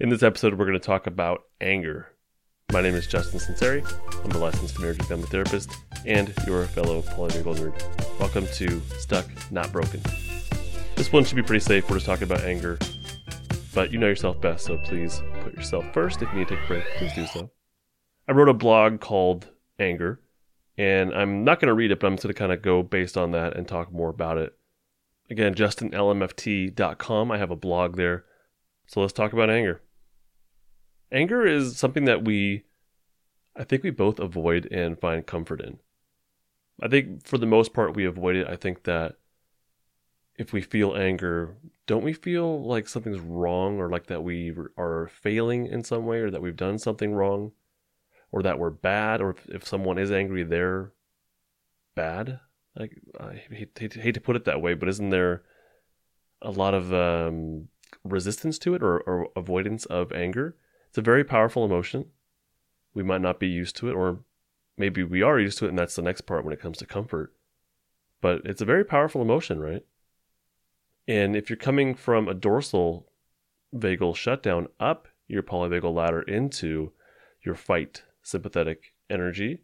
In this episode, we're going to talk about anger. My name is Justin Sunseri. I'm a licensed marriage family therapist and your fellow polyvagal nerd. Welcome to Stuck, Not Broken. This one should be pretty safe. We're just talking about anger, but you know yourself best, so please put yourself first. If you need to take a break, please do so. I wrote a blog called Anger, and I'm not going to read it, but I'm just going to kind of go based on that and talk more about it. Again, justinlmft.com. I have a blog there. So let's talk about anger. Anger is something that we, I think we both avoid and find comfort in. I think for the most part, we avoid it. I think that if we feel anger, don't we feel like something's wrong or like that we are failing in some way or that we've done something wrong or that we're bad or if, if someone is angry, they're bad? Like, I hate, hate, to put it that way, but isn't there a lot of um, resistance to it or, or avoidance of anger? It's a very powerful emotion. We might not be used to it, or maybe we are used to it, and that's the next part when it comes to comfort. But it's a very powerful emotion, right? And if you're coming from a dorsal vagal shutdown up your polyvagal ladder into your fight sympathetic energy,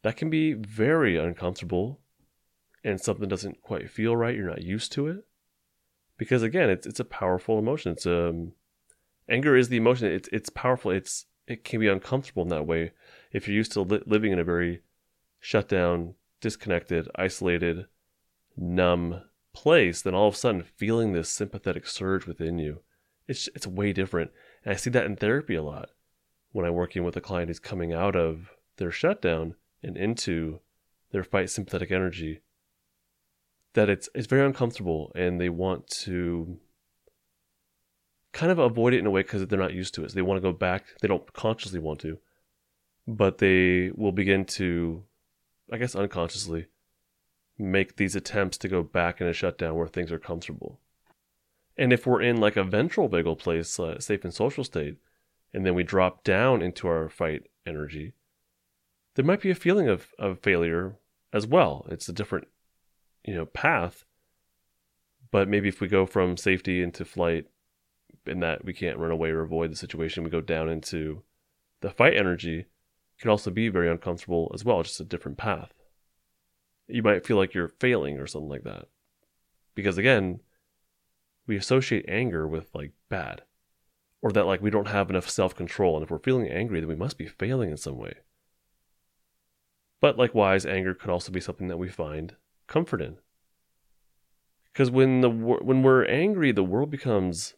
that can be very uncomfortable and something doesn't quite feel right. You're not used to it. Because again, it's it's a powerful emotion. It's um anger is the emotion. It's it's powerful. It's it can be uncomfortable in that way if you're used to li- living in a very shut down, disconnected, isolated, numb place. Then all of a sudden, feeling this sympathetic surge within you, it's it's way different. And I see that in therapy a lot when I'm working with a client who's coming out of their shutdown and into their fight sympathetic energy. That it's it's very uncomfortable and they want to kind of avoid it in a way because they're not used to it. So they want to go back. They don't consciously want to, but they will begin to, I guess, unconsciously make these attempts to go back in a shutdown where things are comfortable. And if we're in like a ventral vagal place, uh, safe and social state, and then we drop down into our fight energy, there might be a feeling of, of failure as well. It's a different, you know, path. But maybe if we go from safety into flight in that we can't run away or avoid the situation. We go down into the fight energy can also be very uncomfortable as well, just a different path. You might feel like you're failing or something like that. Because again, we associate anger with like bad or that like we don't have enough self-control and if we're feeling angry then we must be failing in some way. But likewise, anger could also be something that we find comfort in. Because when the when we're angry, the world becomes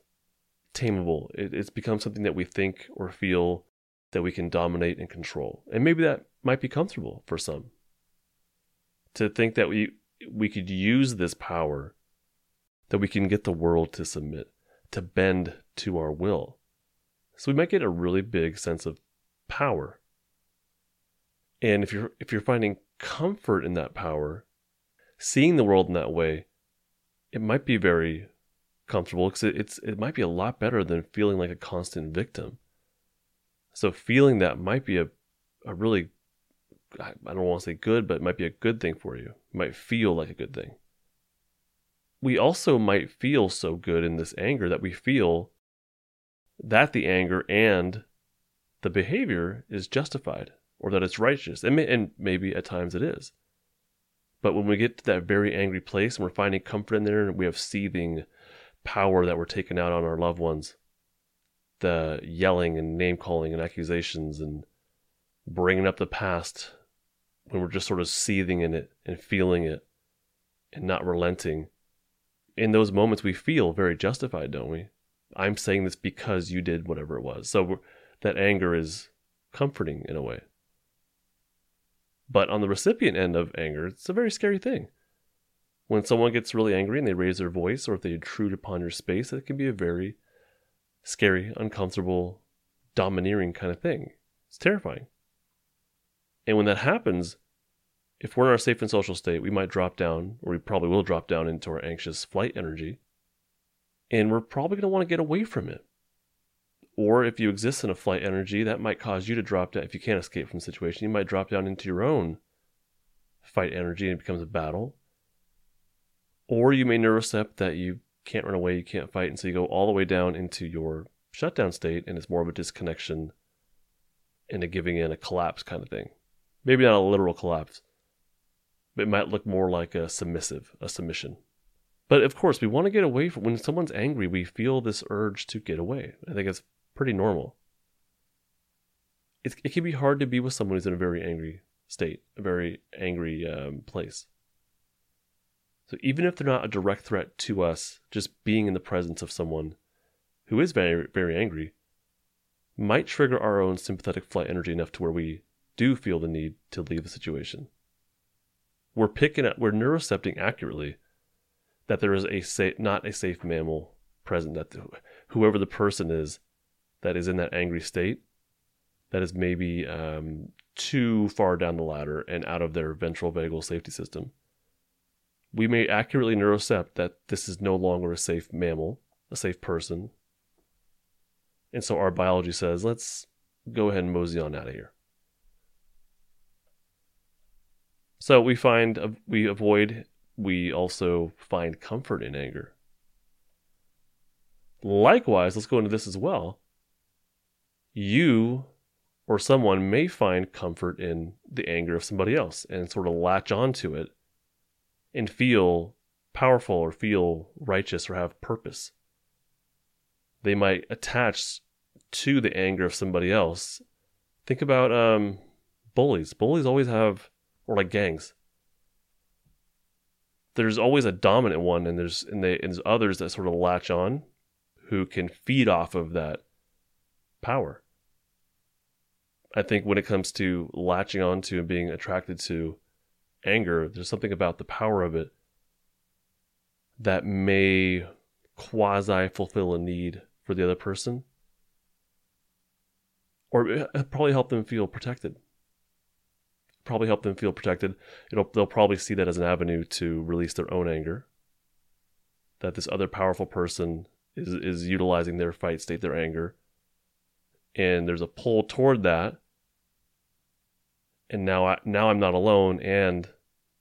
tameable. It, it's become something that we think or feel that we can dominate and control. And maybe that might be comfortable for some. To think that we we could use this power that we can get the world to submit, to bend to our will. So we might get a really big sense of power. And if you're if you're finding comfort in that power, seeing the world in that way, it might be very comfortable because it, it's it might be a lot better than feeling like a constant victim. So feeling that might be a a really I don't want to say good, but it might be a good thing for you. It might feel like a good thing. We also might feel so good in this anger that we feel that the anger and the behavior is justified or that it's righteous. And, may, and maybe at times it is. But when we get to that very angry place and we're finding comfort in there and we have seething power that we're taking out on our loved ones. The yelling and name calling and accusations and bringing up the past when we're just sort of seething in it and feeling it and not relenting. In those moments, we feel very justified, don't we? I'm saying this because you did whatever it was. So that anger is comforting in a way. But on the recipient end of anger, it's a very scary thing. When someone gets really angry and they raise their voice, or if they intrude upon your space, it can be a very scary, uncomfortable, domineering kind of thing. It's terrifying. And when that happens, if we're in our safe and social state, we might drop down, or we probably will drop down into our anxious flight energy. And we're probably going to want to get away from it. Or if you exist in a flight energy, that might cause you to drop down. If you can't escape from the situation, you might drop down into your own fight energy and it becomes a battle. Or you may neurocept that you can't run away, you can't fight, and so you go all the way down into your shutdown state and it's more of a disconnection and a giving in, a collapse kind of thing. Maybe not a literal collapse, but it might look more like a submissive, a submission. But of course, we want to get away from when someone's angry, we feel this urge to get away. I think it's pretty normal. It, it can be hard to be with someone who's in a very angry state, a very angry um, place. So even if they're not a direct threat to us, just being in the presence of someone who is very, very angry might trigger our own sympathetic flight energy enough to where we do feel the need to leave the situation. We're picking up, we're neurocepting accurately that there is a safe, not a safe mammal present, that whoever the person is that is in that angry state, that is maybe um, too far down the ladder and out of their ventral vagal safety system. We may accurately neurocept that this is no longer a safe mammal, a safe person. And so our biology says, let's go ahead and mosey on out of here. So we find, uh, we avoid, we also find comfort in anger. Likewise, let's go into this as well. You or someone may find comfort in the anger of somebody else and sort of latch onto it and feel powerful or feel righteous or have purpose. They might attach to the anger of somebody else. Think about um, bullies. Bullies always have, or like gangs. There's always a dominant one, and there's and, they, and there's others that sort of latch on, who can feed off of that power. I think when it comes to latching onto and being attracted to anger, there's something about the power of it that may quasi fulfill a need for the other person. Or probably help them feel protected. Probably help them feel protected. It'll, they'll probably see that as an avenue to release their own anger. That this other powerful person is is utilizing their fight state their anger. And there's a pull toward that. And now I now I'm not alone, and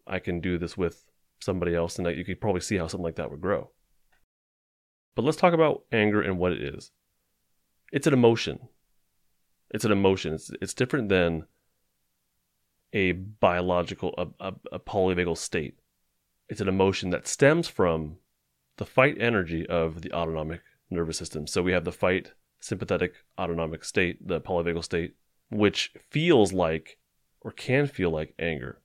I can do this with somebody else, and you could probably see how something like that would grow. But let's talk about anger and what it is. It's an emotion. It's an emotion. It's it's different than a biological a, a, a polyvagal state. It's an emotion that stems from the fight energy of the autonomic nervous system. So we have the fight sympathetic autonomic state, the polyvagal state, which feels like or can feel like anger.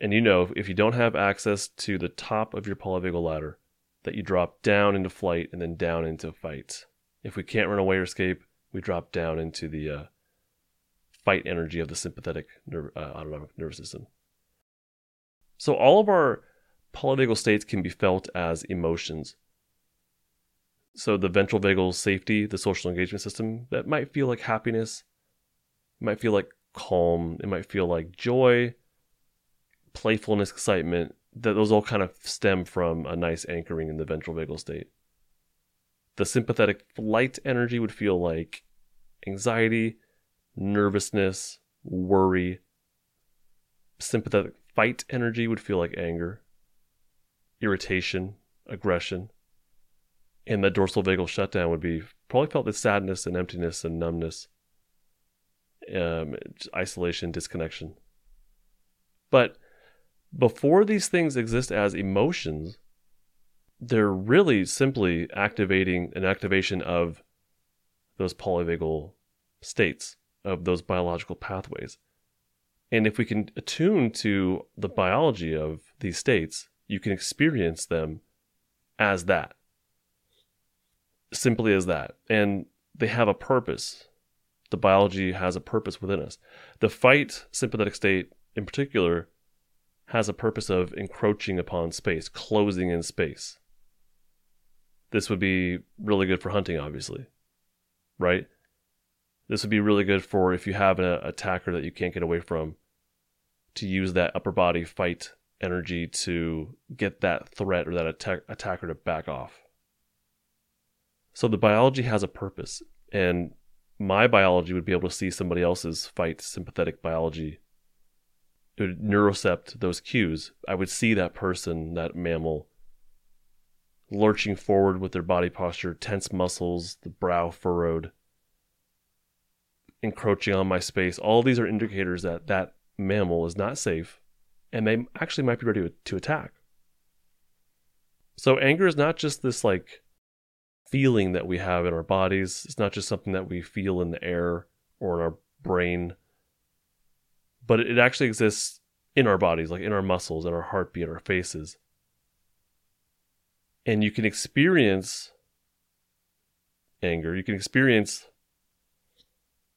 And you know, if you don't have access to the top of your polyvagal ladder, that you drop down into flight and then down into fight. If we can't run away or escape, we drop down into the uh, fight energy of the sympathetic uh, autonomic nervous system. So all of our polyvagal states can be felt as emotions. So the ventral vagal safety, the social engagement system, that might feel like happiness, it might feel like calm. It might feel like joy, playfulness, excitement. That those all kind of stem from a nice anchoring in the ventral vagal state. The sympathetic flight energy would feel like anxiety, nervousness, worry. Sympathetic fight energy would feel like anger, irritation, aggression. And the dorsal vagal shutdown would be probably felt as sadness and emptiness and numbness um, isolation, disconnection. But before these things exist as emotions, they're really simply activating an activation of those polyvagal states, of those biological pathways. And if we can attune to the biology of these states, you can experience them as that. Simply as that. And they have a purpose the biology has a purpose within us. The fight sympathetic state, in particular, has a purpose of encroaching upon space, closing in space. This would be really good for hunting, obviously, right? This would be really good for if you have an attacker that you can't get away from, to use that upper body fight energy to get that threat or that attack- attacker to back off. So the biology has a purpose, and my biology would be able to see somebody else's fight sympathetic biology. Neurocept those cues. I would see that person, that mammal, lurching forward with their body posture, tense muscles, the brow furrowed, encroaching on my space. All these are indicators that that mammal is not safe and they actually might be ready to attack. So anger is not just this like feeling that we have in our bodies. It's not just something that we feel in the air or in our brain, but it actually exists in our bodies, like in our muscles, in our heartbeat, in our faces. And you can experience anger. You can experience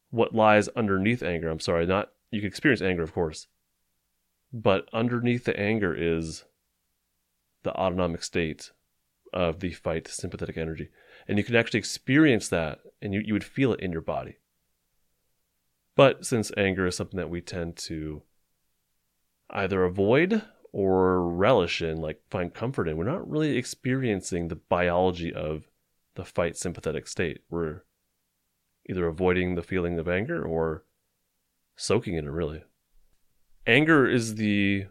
what lies underneath anger. I'm sorry, not you can experience anger, of course, but underneath the anger is the autonomic state of the fight sympathetic energy. And you can actually experience that and you, you would feel it in your body. But since anger is something that we tend to either avoid or relish in, like find comfort in, we're not really experiencing the biology of the fight sympathetic state. We're either avoiding the feeling of anger or soaking in it, really. Anger is the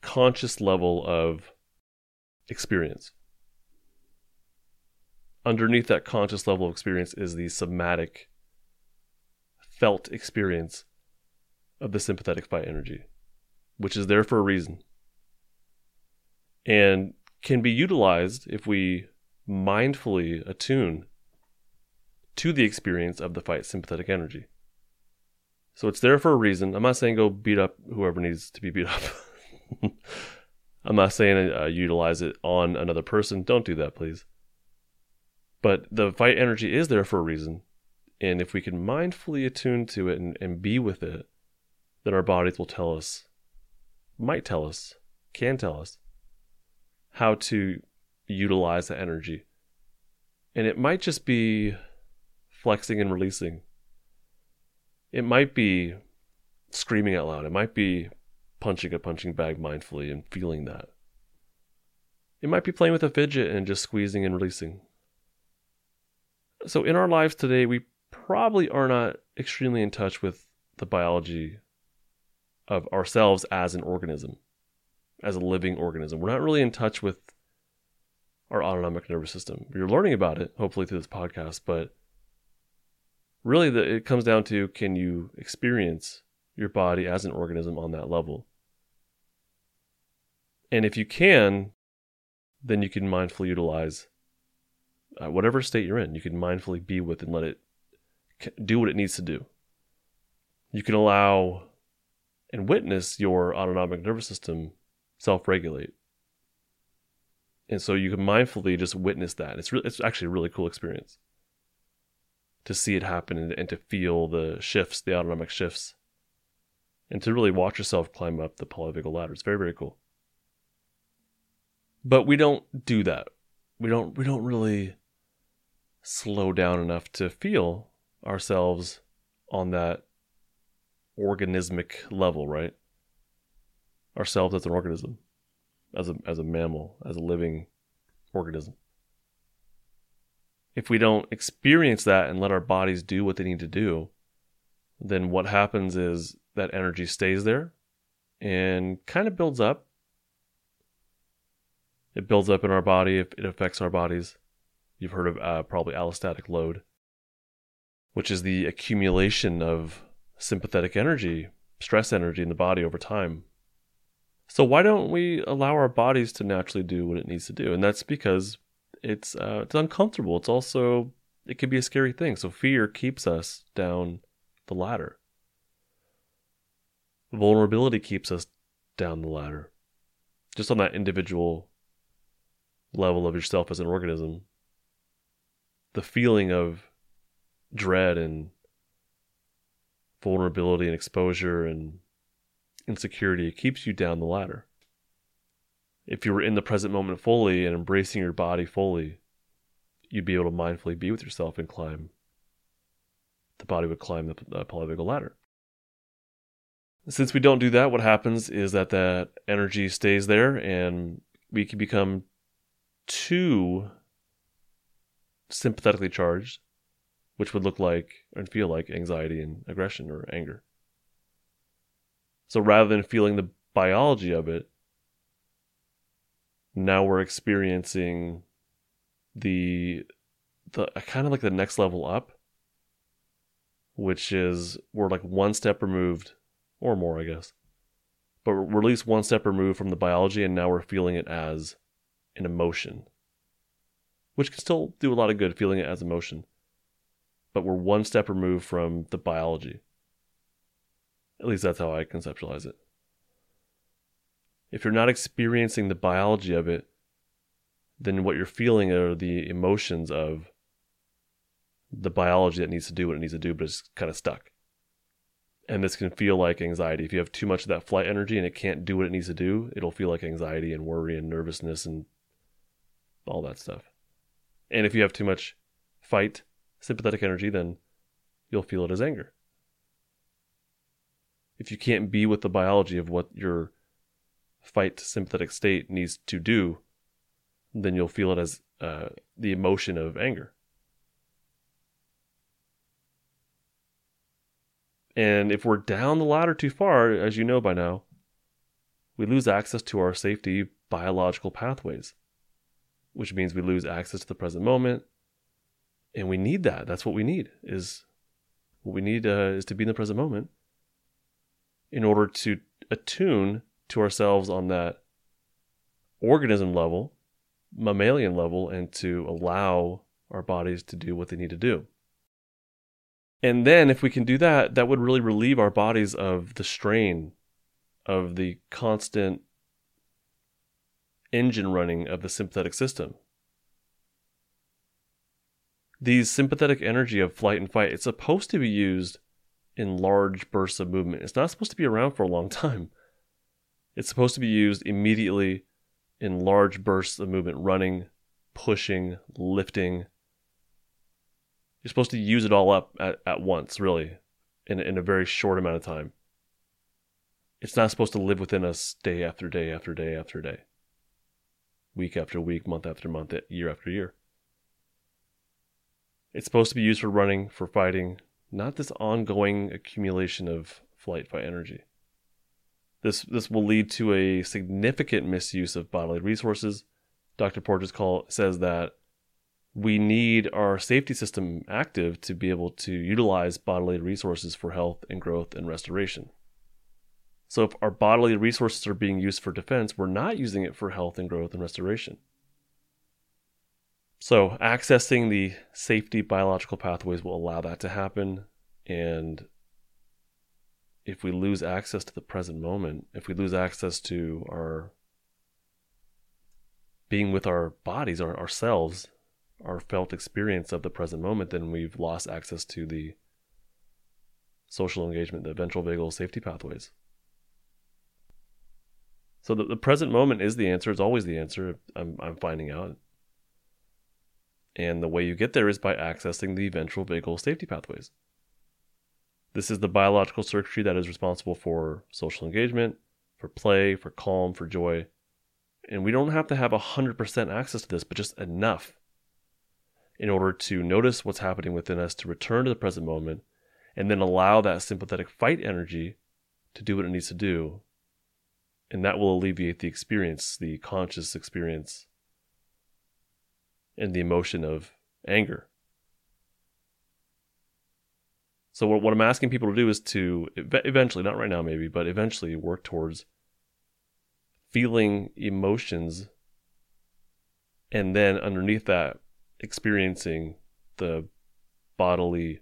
conscious level of experience. Underneath that conscious level of experience is the somatic, felt experience of the sympathetic fight energy, which is there for a reason and can be utilized if we mindfully attune to the experience of the fight sympathetic energy. So it's there for a reason. I'm not saying go beat up whoever needs to be beat up. I'm not saying uh, utilize it on another person. Don't do that, please. But the fight energy is there for a reason. And if we can mindfully attune to it and, and be with it, then our bodies will tell us, might tell us, can tell us how to utilize the energy. And it might just be flexing and releasing. It might be screaming out loud. It might be punching a punching bag mindfully and feeling that. It might be playing with a fidget and just squeezing and releasing. So, in our lives today, we probably are not extremely in touch with the biology of ourselves as an organism, as a living organism. We're not really in touch with our autonomic nervous system. You're learning about it, hopefully, through this podcast, but really the, it comes down to can you experience your body as an organism on that level. And if you can, then you can mindfully utilize uh, whatever state you're in. You can mindfully be with and let it do what it needs to do. You can allow and witness your autonomic nervous system self regulate. And so you can mindfully just witness that. It's, re- it's actually a really cool experience to see it happen and, and to feel the shifts, the autonomic shifts and to really watch yourself climb up the polyvagal ladder. It's very, very cool. But we don't do that. We don't we don't really slow down enough to feel ourselves on that organismic level, right? Ourselves as an organism, as a as a mammal, as a living organism. If we don't experience that and let our bodies do what they need to do, then what happens is that energy stays there and kind of builds up. It builds up in our body, it affects our bodies. You've heard of uh, probably allostatic load, which is the accumulation of sympathetic energy, stress energy in the body over time. So why don't we allow our bodies to naturally do what it needs to do? And that's because it's uh, it's uncomfortable. It's also it can be a scary thing. So fear keeps us down the ladder. Vulnerability keeps us down the ladder. Just on that individual level of yourself as an organism, the feeling of dread and vulnerability and exposure and insecurity It keeps you down the ladder. If you were in the present moment fully and embracing your body fully, you'd be able to mindfully be with yourself and climb. The body would climb the, polyvagal ladder. Since we don't do that, what happens is that that energy stays there and we can become too sympathetically charged, which would look like and feel like anxiety and aggression or anger. So rather than feeling the biology of it, now we're experiencing the the uh, kind of like the next level up, which is we're like one step removed or more, I guess. But we're at least one step removed from the biology, and now we're feeling it as an emotion, which can still do a lot of good feeling it as emotion. But we're one step removed from the biology. At least that's how I conceptualize it. If you're not experiencing the biology of it, then what you're feeling are the emotions of the biology that needs to do what it needs to do, but it's kind of stuck. And this can feel like anxiety. If you have too much of that flight energy and it can't do what it needs to do, it'll feel like anxiety and worry and nervousness and all that stuff. And if you have too much fight, sympathetic energy, then you'll feel it as anger. If you can't be with the biology of what your fight sympathetic state needs to do, then you'll feel it as uh, the emotion of anger. And if we're down the ladder too far, as you know by now, we lose access to our safety biological pathways, which means we lose access to the present moment. And we need that. That's what we need is what we need uh, is to be in the present moment in order to attune to ourselves on that organism level, mammalian level, and to allow our bodies to do what they need to do. And then, if we can do that, that would really relieve our bodies of the strain of the constant engine running of the sympathetic system. These sympathetic energy of flight and fight, it's supposed to be used in large bursts of movement. It's not supposed to be around for a long time. It's supposed to be used immediately in large bursts of movement, running, pushing, lifting. You're supposed to use it all up at, at once, really, in, in a very short amount of time. It's not supposed to live within us day after day after day after day, week after week, month after month, year after year. It's supposed to be used for running, for fighting, not this ongoing accumulation of flight by energy. This, this will lead to a significant misuse of bodily resources. Dr. Porges call, says that we need our safety system active to be able to utilize bodily resources for health and growth and restoration. So, if our bodily resources are being used for defense, we're not using it for health and growth and restoration. So, accessing the safety biological pathways will allow that to happen. And if we lose access to the present moment, if we lose access to our being with our bodies, our ourselves, our felt experience of the present moment, then we've lost access to the social engagement, the ventral vagal safety pathways. So the, the present moment is the answer. It's always the answer. I'm, I'm finding out. And the way you get there is by accessing the ventral vagal safety pathways. This is the biological circuitry that is responsible for social engagement, for play, for calm, for joy. And we don't have to have 100% access to this, but just enough in order to notice what's happening within us, to return to the present moment, and then allow that sympathetic fight energy to do what it needs to do. And that will alleviate the experience, the conscious experience and the emotion of anger. So what, I'm asking people to do is to eventually, not right now maybe, but eventually work towards feeling emotions and then underneath that experiencing the bodily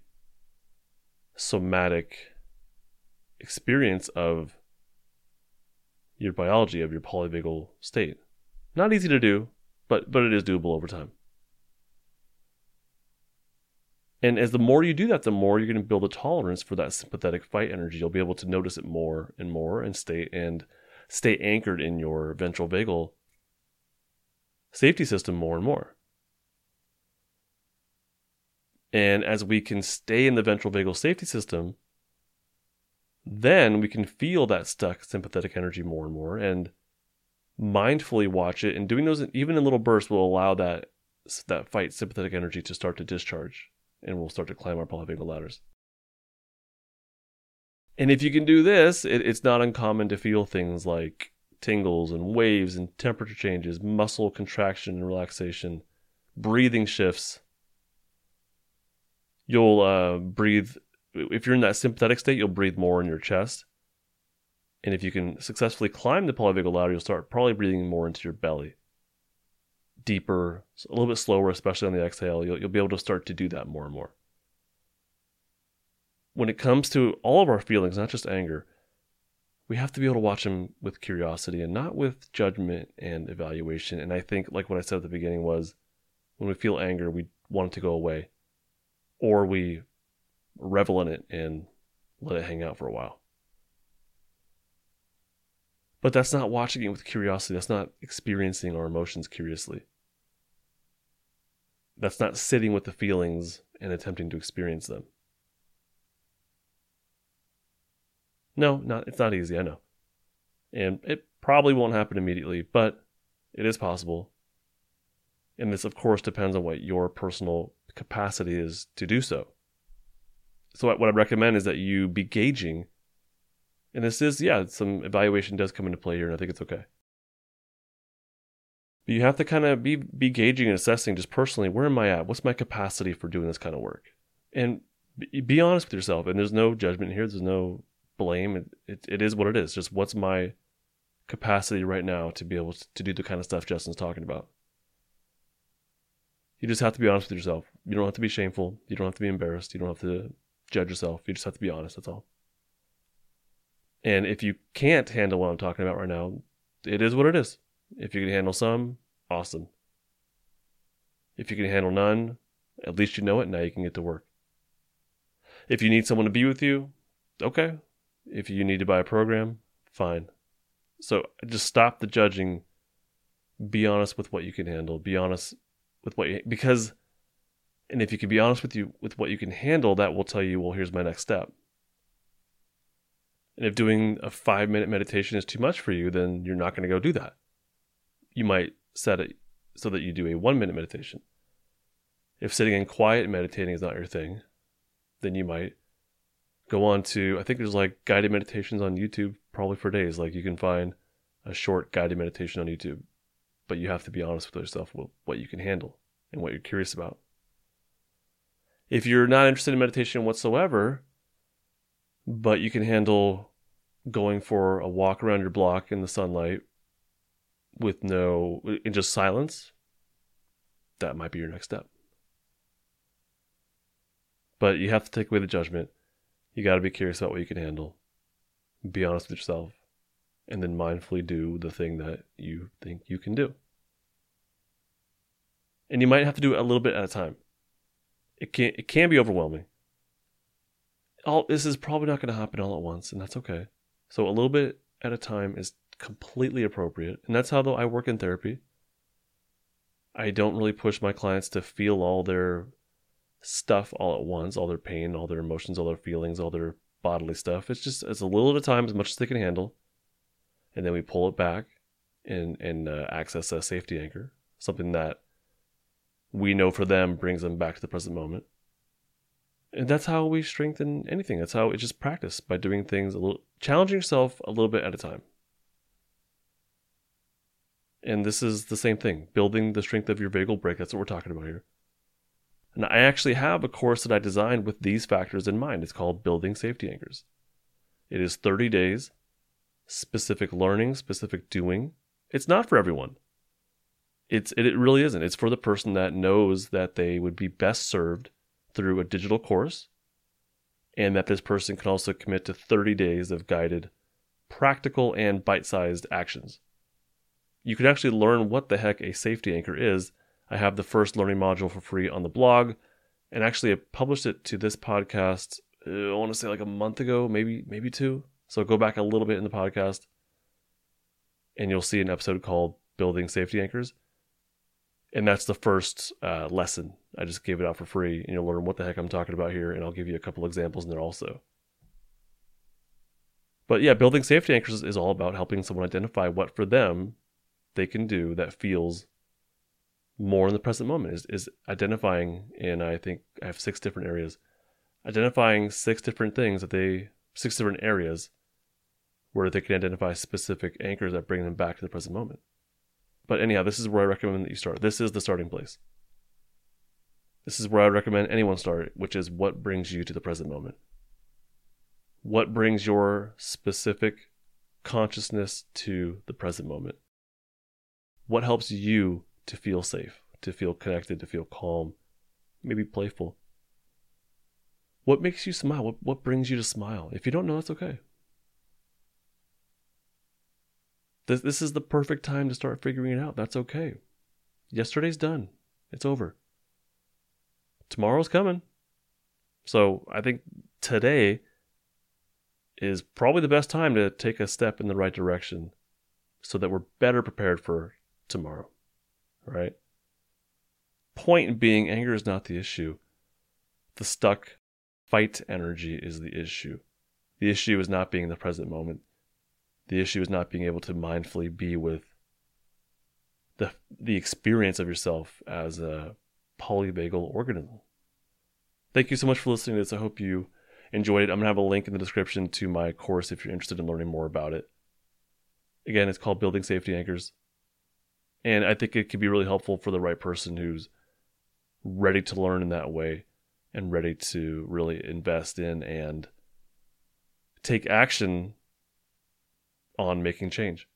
somatic experience of your biology of your polyvagal state. Not easy to do, but but it is doable over time. And as the more you do that, the more you're going to build a tolerance for that sympathetic fight energy. You'll be able to notice it more and more and stay and stay anchored in your ventral vagal safety system more and more. And as we can stay in the ventral vagal safety system, then we can feel that stuck sympathetic energy more and more and mindfully watch it and doing those even in little bursts will allow that that fight sympathetic energy to start to discharge and we'll start to climb our polyvagal ladders. And if you can do this, it, it's not uncommon to feel things like tingles and waves and temperature changes, muscle contraction and relaxation, breathing shifts, you'll uh, breathe. If you're in that sympathetic state, you'll breathe more in your chest. And if you can successfully climb the polyvagal ladder, you'll start probably breathing more into your belly. Deeper, a little bit slower, especially on the exhale. You'll, you'll be able to start to do that more and more. When it comes to all of our feelings, not just anger, we have to be able to watch them with curiosity and not with judgment and evaluation. And I think, like what I said at the beginning, was when we feel anger, we want it to go away, or we revel in it and let it hang out for a while. But that's not watching it with curiosity. That's not experiencing our emotions curiously. That's not sitting with the feelings and attempting to experience them. No, not it's not easy, I know. And it probably won't happen immediately, but it is possible. And this of course depends on what your personal capacity is to do so. So what I would recommend is that you be gauging and this is, yeah, some evaluation does come into play here, and I think it's okay. But you have to kind of be be gauging and assessing just personally, where am I at? What's my capacity for doing this kind of work? And be, honest with yourself. And there's no judgment here. There's no blame. It, it, it is what it is. Just what's my capacity right now to be able to, to do the kind of stuff Justin's talking about. You just have to be honest with yourself. You don't have to be shameful. You don't have to be embarrassed. You don't have to judge yourself. You just have to be honest. That's all. And if you can't handle what I'm talking about right now, it is what it is. If you can handle some, awesome. If you can handle none, at least you know it. Now you can get to work. If you need someone to be with you, okay. If you need to buy a program, fine. So just stop the judging. Be honest with what you can handle. Be honest with what you because, and if you can be honest with you with what you can handle, that will tell you, well, here's my next step. And if doing a five minute meditation is too much for you, then you're not going to go do that. You might set it so that you do a one minute meditation. If sitting in quiet and meditating is not your thing, then you might go on to, I think there's like guided meditations on YouTube probably for days. Like you can find a short guided meditation on YouTube, but you have to be honest with yourself with what you can handle and what you're curious about. If you're not interested in meditation whatsoever, but you can handle going for a walk around your block in the sunlight with no in just silence that might be your next step. But you have to take away the judgment. You got to be curious about what you can handle. Be honest with yourself and then mindfully do the thing that you think you can do. And you might have to do it a little bit at a time. It can it can be overwhelming. All this is probably not going to happen all at once, and that's okay. So a little bit at a time is completely appropriate, and that's how though I work in therapy. I don't really push my clients to feel all their stuff all at once, all their pain, all their emotions, all their feelings, all their bodily stuff. It's just it's a little at a time, as much as they can handle, and then we pull it back and and uh, access a safety anchor, something that we know for them brings them back to the present moment and that's how we strengthen anything. That's how it's just practice by doing things a little, challenging yourself a little bit at a time. And this is the same thing, building the strength of your vagal brake. That's what we're talking about here. And I actually have a course that I designed with these factors in mind. It's called Building Safety Anchors. It is 30 days, specific learning, specific doing. It's not for everyone. It's it, it really isn't. It's for the person that knows that they would be best served through a digital course, and that this person can also commit to 30 days of guided, practical, and bite sized actions. You can actually learn what the heck a safety anchor is. I have the first learning module for free on the blog, and actually I published it to this podcast. Uh, I want to say like a month ago, maybe maybe two. So go back a little bit in the podcast, and you'll see an episode called "Building Safety Anchors." and that's the first uh, lesson. I just gave it out for free, and you'll learn what the heck I'm talking about here, and I'll give you a couple examples in there also. But yeah, building safety anchors is all about helping someone identify what for them they can do that feels more in the present moment. Is is identifying, and I think I have six different areas, identifying six different things that they six different areas where they can identify specific anchors that bring them back to the present moment. But anyhow, this is where I recommend that you start. This is the starting place. This is where I recommend anyone start, which is what brings you to the present moment. What brings your specific consciousness to the present moment? What helps you to feel safe, to feel connected, to feel calm, maybe playful? What makes you smile? What, what brings you to smile? If you don't know, that's okay. This, this is the perfect time to start figuring it out. That's okay. Yesterday's done, it's over. Tomorrow's coming. So I think today is probably the best time to take a step in the right direction so that we're better prepared for tomorrow. Right? Point being, anger is not the issue. The stuck fight energy is the issue. The issue is not being in the present moment. The issue is not being able to mindfully be with the the experience of yourself as a polyvagal organism. Thank you so much for listening to this. I hope you enjoyed it. I'm going to have a link in the description to my course if you're interested in learning more about it. Again, it's called Building Safety Anchors. And I think it could be really helpful for the right person who's ready to learn in that way and ready to really invest in and take action on making change.